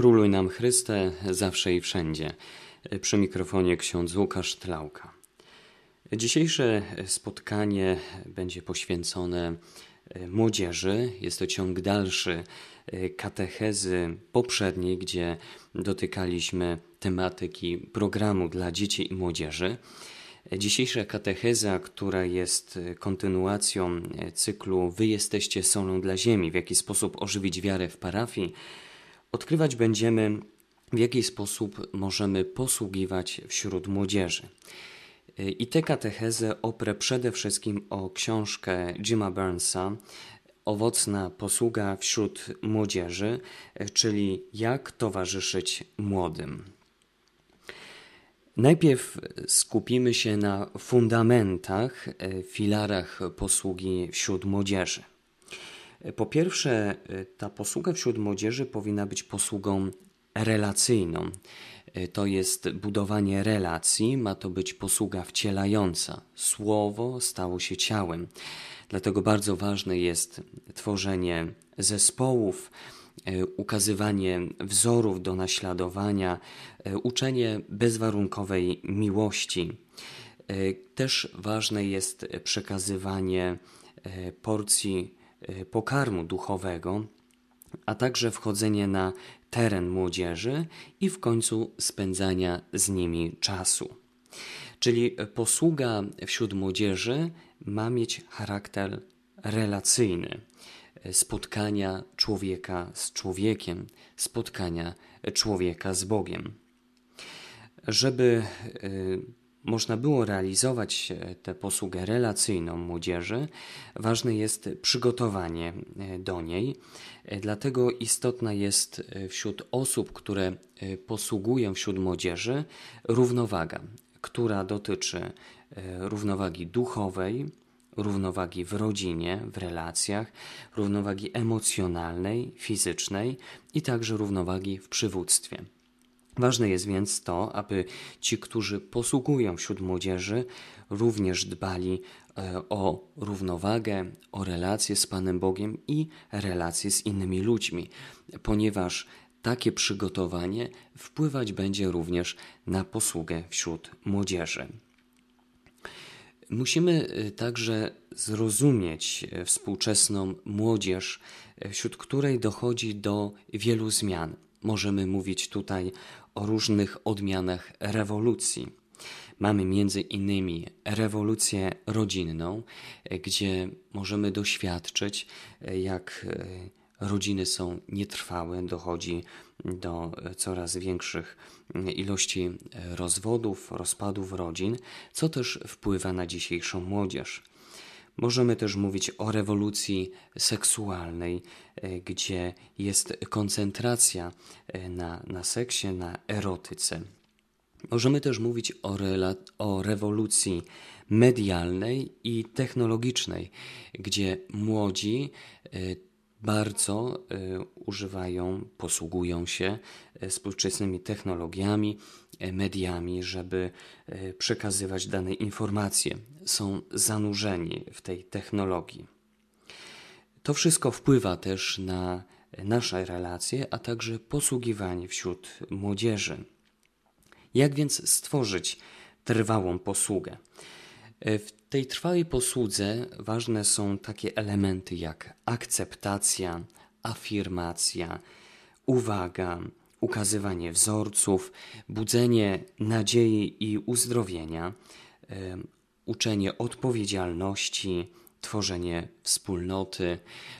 Króluj nam Chryste, zawsze i wszędzie. Przy mikrofonie ksiądz Łukasz Tlauka. Dzisiejsze spotkanie będzie poświęcone e, młodzieży. Jest to ciąg dalszy e, katechezy poprzedniej, gdzie dotykaliśmy tematyki programu dla dzieci i młodzieży. Dzisiejsza katecheza, która jest kontynuacją cyklu Wy jesteście solą dla ziemi, w jaki sposób ożywić wiarę w parafii, odkrywać będziemy, w jaki sposób możemy posługiwać wśród młodzieży. I tę katechezę oprę przede wszystkim o książkę Jima Burnsa Owocna posługa wśród młodzieży, czyli jak towarzyszyć młodym. Najpierw skupimy się na fundamentach, filarach posługi wśród młodzieży. Po pierwsze, ta posługa wśród młodzieży powinna być posługą relacyjną. To jest budowanie relacji, ma to być posługa wcielająca. Słowo stało się ciałem. Dlatego bardzo ważne jest tworzenie zespołów, ukazywanie wzorów do naśladowania, uczenie bezwarunkowej miłości. Też ważne jest przekazywanie porcji pokarmu duchowego, a także wchodzenie na teren młodzieży i w końcu spędzania z nimi czasu. Czyli posługa wśród młodzieży ma mieć charakter relacyjny spotkania człowieka z człowiekiem, spotkania człowieka z Bogiem. Żeby y, można było realizować e, tę posługę relacyjną młodzieży, ważne jest przygotowanie e, do niej. E, dlatego istotna jest wśród osób, które posługują wśród młodzieży, równowaga, która dotyczy równowagi duchowej, równowagi w rodzinie, w relacjach, równowagi emocjonalnej, fizycznej i także równowagi w przywództwie. Ważne jest więc to, aby ci, którzy posługują wśród młodzieży, również dbali e, o równowagę, o relacje z Panem Bogiem i relacje z innymi ludźmi, ponieważ takie przygotowanie wpływać będzie również na posługę wśród młodzieży. Musimy e, także zrozumieć e, współczesną młodzież, wśród której dochodzi do wielu zmian. Możemy mówić tutaj o różnych odmianach rewolucji. Mamy między innymi rewolucję rodzinną, gdzie możemy doświadczyć, jak rodziny są nietrwałe, dochodzi do coraz większych ilości rozwodów, rozpadów rodzin, co też wpływa na dzisiejszą młodzież. Możemy też mówić o rewolucji seksualnej, e, gdzie jest koncentracja e, na, na seksie, na erotyce. Możemy też mówić o, o rewolucji medialnej i technologicznej, gdzie młodzi e, bardzo e, używają, posługują się e, współczesnymi technologiami, e, mediami, żeby przekazywać dane informacje. Są zanurzeni w tej technologii. To wszystko wpływa też na nasze relacje, a także posługiwanie wśród młodzieży. Jak więc stworzyć trwałą posługę? E, w tej trwałej posłudze ważne są takie elementy jak akceptacja, afirmacja, uwaga, ukazywanie wzorców, budzenie nadziei i uzdrowienia, e, uczenie odpowiedzialności, tworzenie wspólnoty,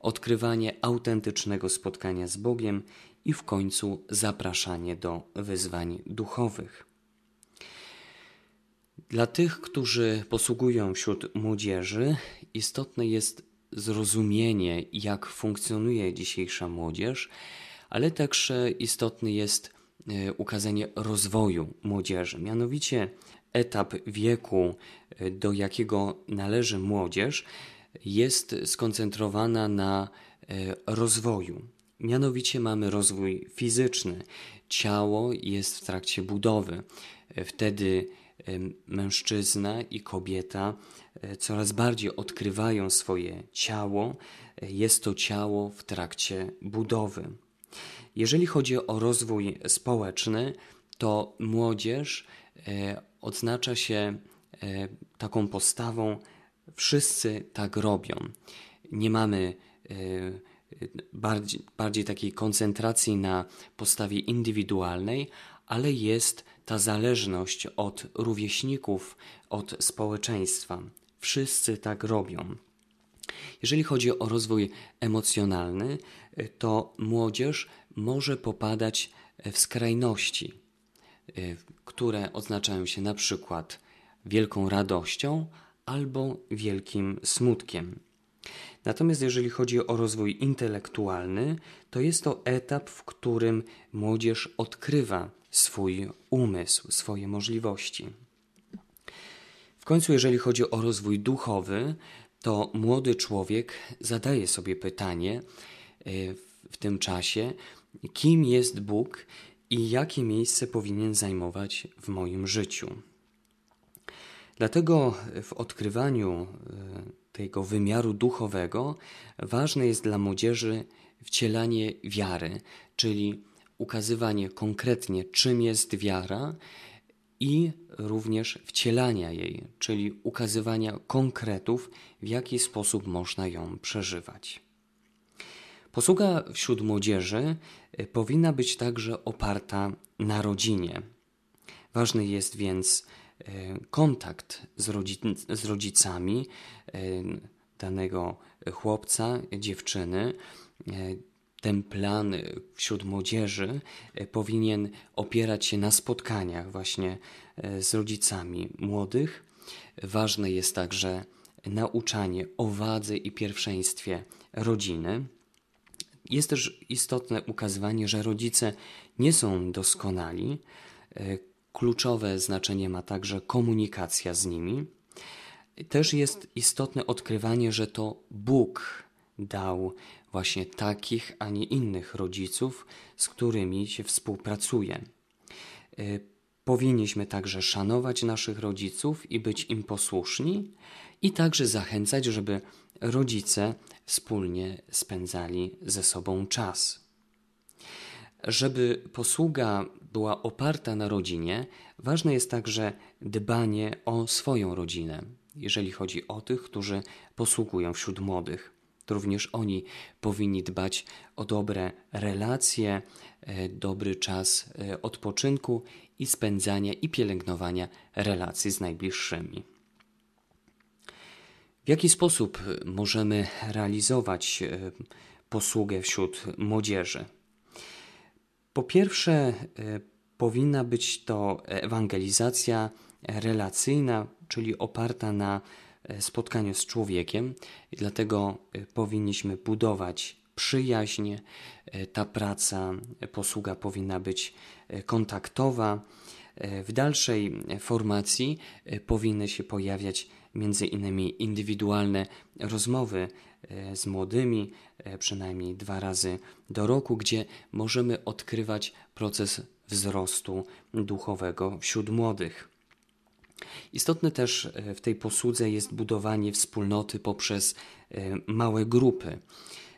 odkrywanie autentycznego spotkania z Bogiem i w końcu zapraszanie do wyzwań duchowych. Dla tych, którzy posługują wśród młodzieży, istotne jest zrozumienie, jak funkcjonuje dzisiejsza młodzież, ale także istotny jest e, ukazanie rozwoju młodzieży. Mianowicie etap wieku, e, do jakiego należy młodzież, jest skoncentrowana na e, rozwoju. Mianowicie mamy rozwój fizyczny. Ciało jest w trakcie budowy. Wtedy mężczyzna i kobieta e, coraz bardziej odkrywają swoje ciało. E, jest to ciało w trakcie budowy. Jeżeli chodzi o rozwój społeczny, to młodzież e, odznacza się taką postawą, wszyscy tak robią. Nie mamy bardziej, bardziej takiej koncentracji na postawie indywidualnej, ale jest ta zależność od rówieśników, od społeczeństwa. Wszyscy tak robią. Jeżeli chodzi o rozwój emocjonalny, to młodzież może popadać w skrajności, które oznaczają się na przykład wielką radością albo wielkim smutkiem. Natomiast jeżeli chodzi o rozwój intelektualny, to jest to etap, w którym młodzież odkrywa swój umysł, swoje możliwości. W końcu, jeżeli chodzi o rozwój duchowy, to młody człowiek zadaje sobie pytanie e, w tym czasie, kim jest Bóg i jakie miejsce powinien zajmować w moim życiu. Dlatego w odkrywaniu e, tego wymiaru duchowego ważne jest dla młodzieży wcielanie wiary, czyli ukazywanie konkretnie, czym jest wiara i również wcielania jej, czyli ukazywania konkretów, w jaki sposób można ją przeżywać. Posługa wśród młodzieży e, powinna być także oparta na rodzinie. Ważny jest więc e, kontakt z, z rodzicami e, danego chłopca, dziewczyny. Ten plan wśród młodzieży powinien opierać się na spotkaniach właśnie z rodzicami młodych. Ważne jest także nauczanie o wadze i pierwszeństwie rodziny. Jest też istotne ukazywanie, że rodzice nie są doskonali. E, kluczowe znaczenie ma także komunikacja z nimi. Też jest istotne odkrywanie, że to Bóg dał właśnie takich, a nie innych rodziców, z którymi się współpracuje. E, powinniśmy także szanować naszych rodziców i być im posłuszni, i także zachęcać, żeby rodzice wspólnie spędzali ze sobą czas. Żeby posługa była oparta na rodzinie, ważne jest także dbanie o swoją rodzinę, jeżeli chodzi o tych, którzy posługują wśród młodych. To również oni powinni dbać o dobre relacje, e, dobry czas e, odpoczynku i spędzania i pielęgnowania relacji z najbliższymi. W jaki sposób możemy realizować e, posługę wśród młodzieży? Po pierwsze, powinna być to ewangelizacja relacyjna, czyli oparta na spotkaniu z człowiekiem, i dlatego powinniśmy budować przyjaźń. Ta praca, posługa powinna być kontaktowa. W dalszej formacji powinny się pojawiać między innymi indywidualne rozmowy e, z młodymi, e, przynajmniej dwa razy do roku, gdzie możemy odkrywać proces wzrostu duchowego wśród młodych. Istotne też e, w tej posłudze jest budowanie wspólnoty poprzez małe grupy.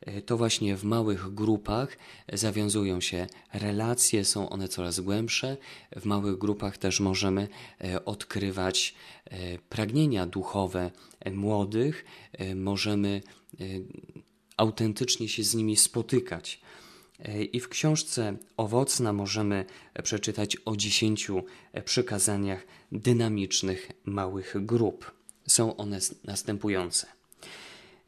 E, to właśnie w małych grupach zawiązują się relacje, są one coraz głębsze. W małych grupach też możemy e, odkrywać e, pragnienia duchowe młodych, możemy autentycznie się z nimi spotykać. I w książce Owocna możemy przeczytać o dziesięciu przykazaniach dynamicznych małych grup. Są one następujące.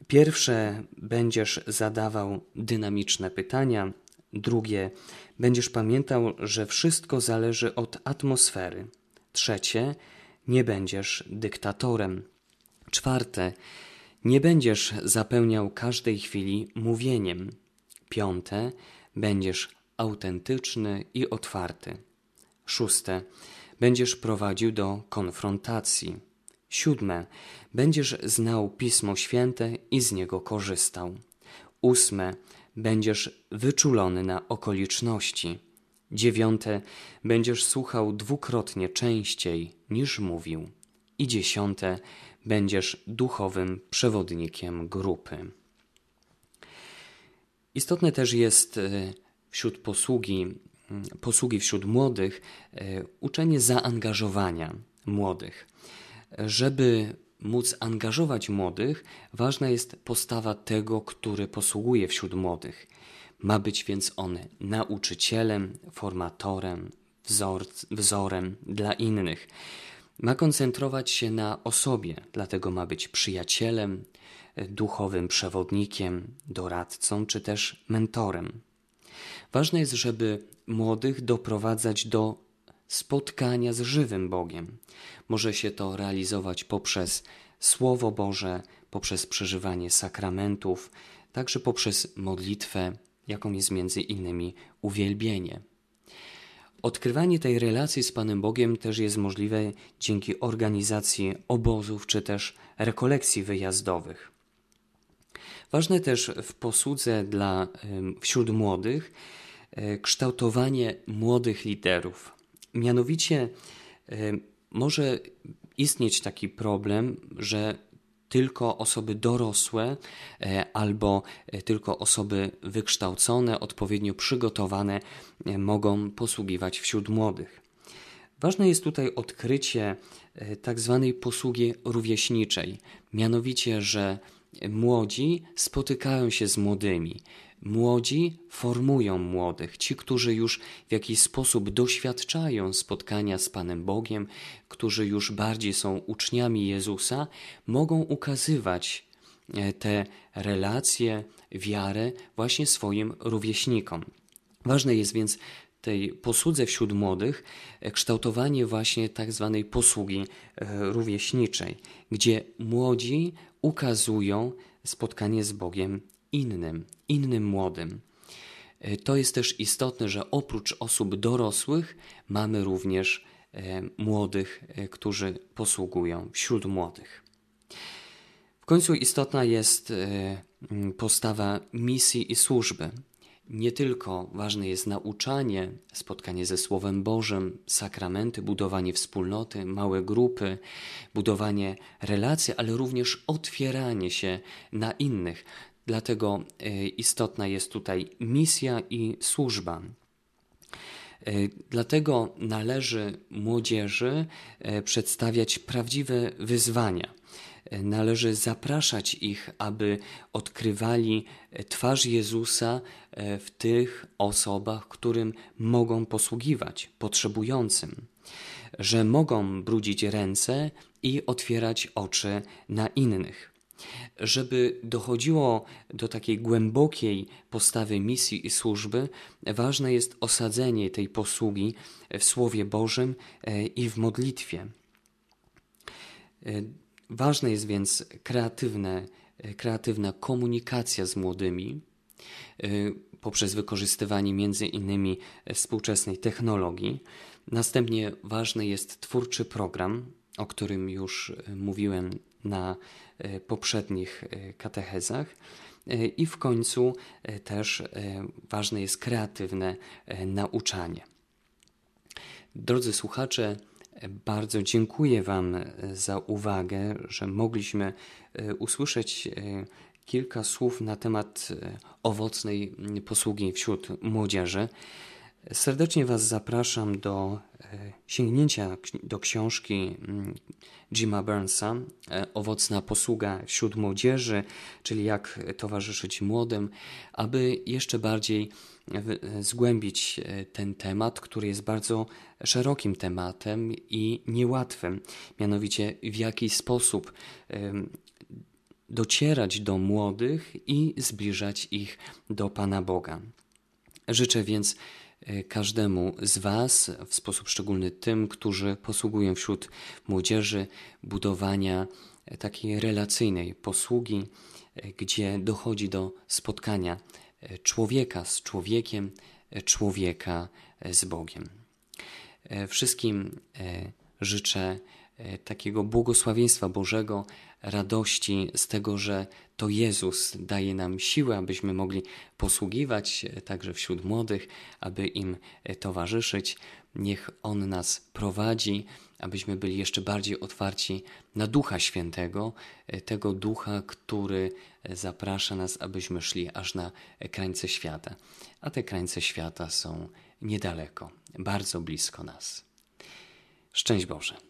Pierwsze będziesz zadawał dynamiczne pytania, drugie będziesz pamiętał, że wszystko zależy od atmosfery. Trzecie nie będziesz dyktatorem. Czwarte nie będziesz zapełniał każdej chwili mówieniem. Piąte będziesz autentyczny i otwarty. Szóste będziesz prowadził do konfrontacji. Siódme. Będziesz znał Pismo Święte i z niego korzystał. Ósme. Będziesz wyczulony na okoliczności. Dziewiąte. Będziesz słuchał dwukrotnie częściej niż mówił. I dziesiąte. Będziesz duchowym przewodnikiem grupy. Istotne też jest e, wśród posługi, posługi wśród młodych uczenie zaangażowania młodych. Żeby móc angażować młodych, ważna jest postawa tego, który posługuje wśród młodych. Ma być więc on nauczycielem, formatorem, wzor, wzorem dla innych. Ma koncentrować się na osobie, dlatego ma być przyjacielem, duchowym przewodnikiem, doradcą czy też mentorem. Ważne jest, żeby młodych doprowadzać do spotkania z żywym Bogiem. Może się to realizować poprzez Słowo Boże, poprzez przeżywanie sakramentów, także poprzez modlitwę, jaką jest między innymi uwielbienie. Odkrywanie tej relacji z Panem Bogiem też jest możliwe dzięki organizacji obozów czy też rekolekcji wyjazdowych. Ważne też w posłudze dla wśród młodych e, kształtowanie młodych liderów. Mianowicie może istnieć taki problem, że tylko osoby dorosłe e, albo e, tylko osoby wykształcone, odpowiednio przygotowane mogą posługiwać wśród młodych. Ważne jest tutaj odkrycie tak zwanej posługi rówieśniczej, mianowicie, że młodzi spotykają się z młodymi, Młodzi formują młodych, ci, którzy już w jakiś sposób doświadczają spotkania z Panem Bogiem, którzy już bardziej są uczniami Jezusa, mogą ukazywać e, te relacje, wiarę właśnie swoim rówieśnikom. Ważne jest więc tej posłudze wśród młodych e, kształtowanie właśnie tak zwanej posługi e, rówieśniczej, gdzie młodzi ukazują spotkanie z Bogiem innym, innym młodym. E, to jest też istotne, że oprócz osób dorosłych mamy również młodych, którzy posługują wśród młodych. W końcu istotna jest postawa misji i służby. Nie tylko ważne jest nauczanie, spotkanie ze Słowem Bożym, sakramenty, budowanie wspólnoty, małe grupy, budowanie relacji, ale również otwieranie się na innych. Dlatego e, istotna jest tutaj misja i służba. E, dlatego należy młodzieży e, przedstawiać prawdziwe wyzwania. Należy zapraszać ich, aby odkrywali twarz Jezusa w tych osobach, którym mogą posługiwać, potrzebującym, że mogą brudzić ręce i otwierać oczy na innych żeby dochodziło do takiej głębokiej postawy misji i służby, ważne jest osadzenie tej posługi w Słowie Bożym e, i w modlitwie. E, ważne jest więc kreatywne, e, kreatywna komunikacja z młodymi poprzez wykorzystywanie między innymi współczesnej technologii. Następnie ważny jest twórczy program, o którym już mówiłem na e, poprzednich e, katechezach. E, I w końcu też ważne jest kreatywne nauczanie. Drodzy słuchacze, bardzo dziękuję Wam za uwagę, że mogliśmy usłyszeć kilka słów na temat owocnej posługi wśród młodzieży. Serdecznie Was zapraszam do e, sięgnięcia do książki mm, Jima Burnsa e, Owocna posługa wśród młodzieży, czyli jak towarzyszyć młodym, aby jeszcze bardziej e, zgłębić ten temat, który jest bardzo szerokim tematem i niełatwym, mianowicie w jaki sposób docierać do młodych i zbliżać ich do Pana Boga. Życzę więc każdemu z Was, w sposób szczególny tym, którzy posługują wśród młodzieży, budowania e, takiej relacyjnej posługi, e, gdzie dochodzi do spotkania człowieka z człowiekiem, człowieka z Bogiem. Wszystkim życzę takiego błogosławieństwa Bożego, radości z tego, że to Jezus daje nam siłę, abyśmy mogli posługiwać także wśród młodych, aby im towarzyszyć. Niech On nas prowadzi, abyśmy byli jeszcze bardziej otwarci na Ducha Świętego, tego Ducha, który zaprasza nas, abyśmy szli aż na krańce świata. A te krańce świata są niedaleko, bardzo blisko nas. Szczęść Boże.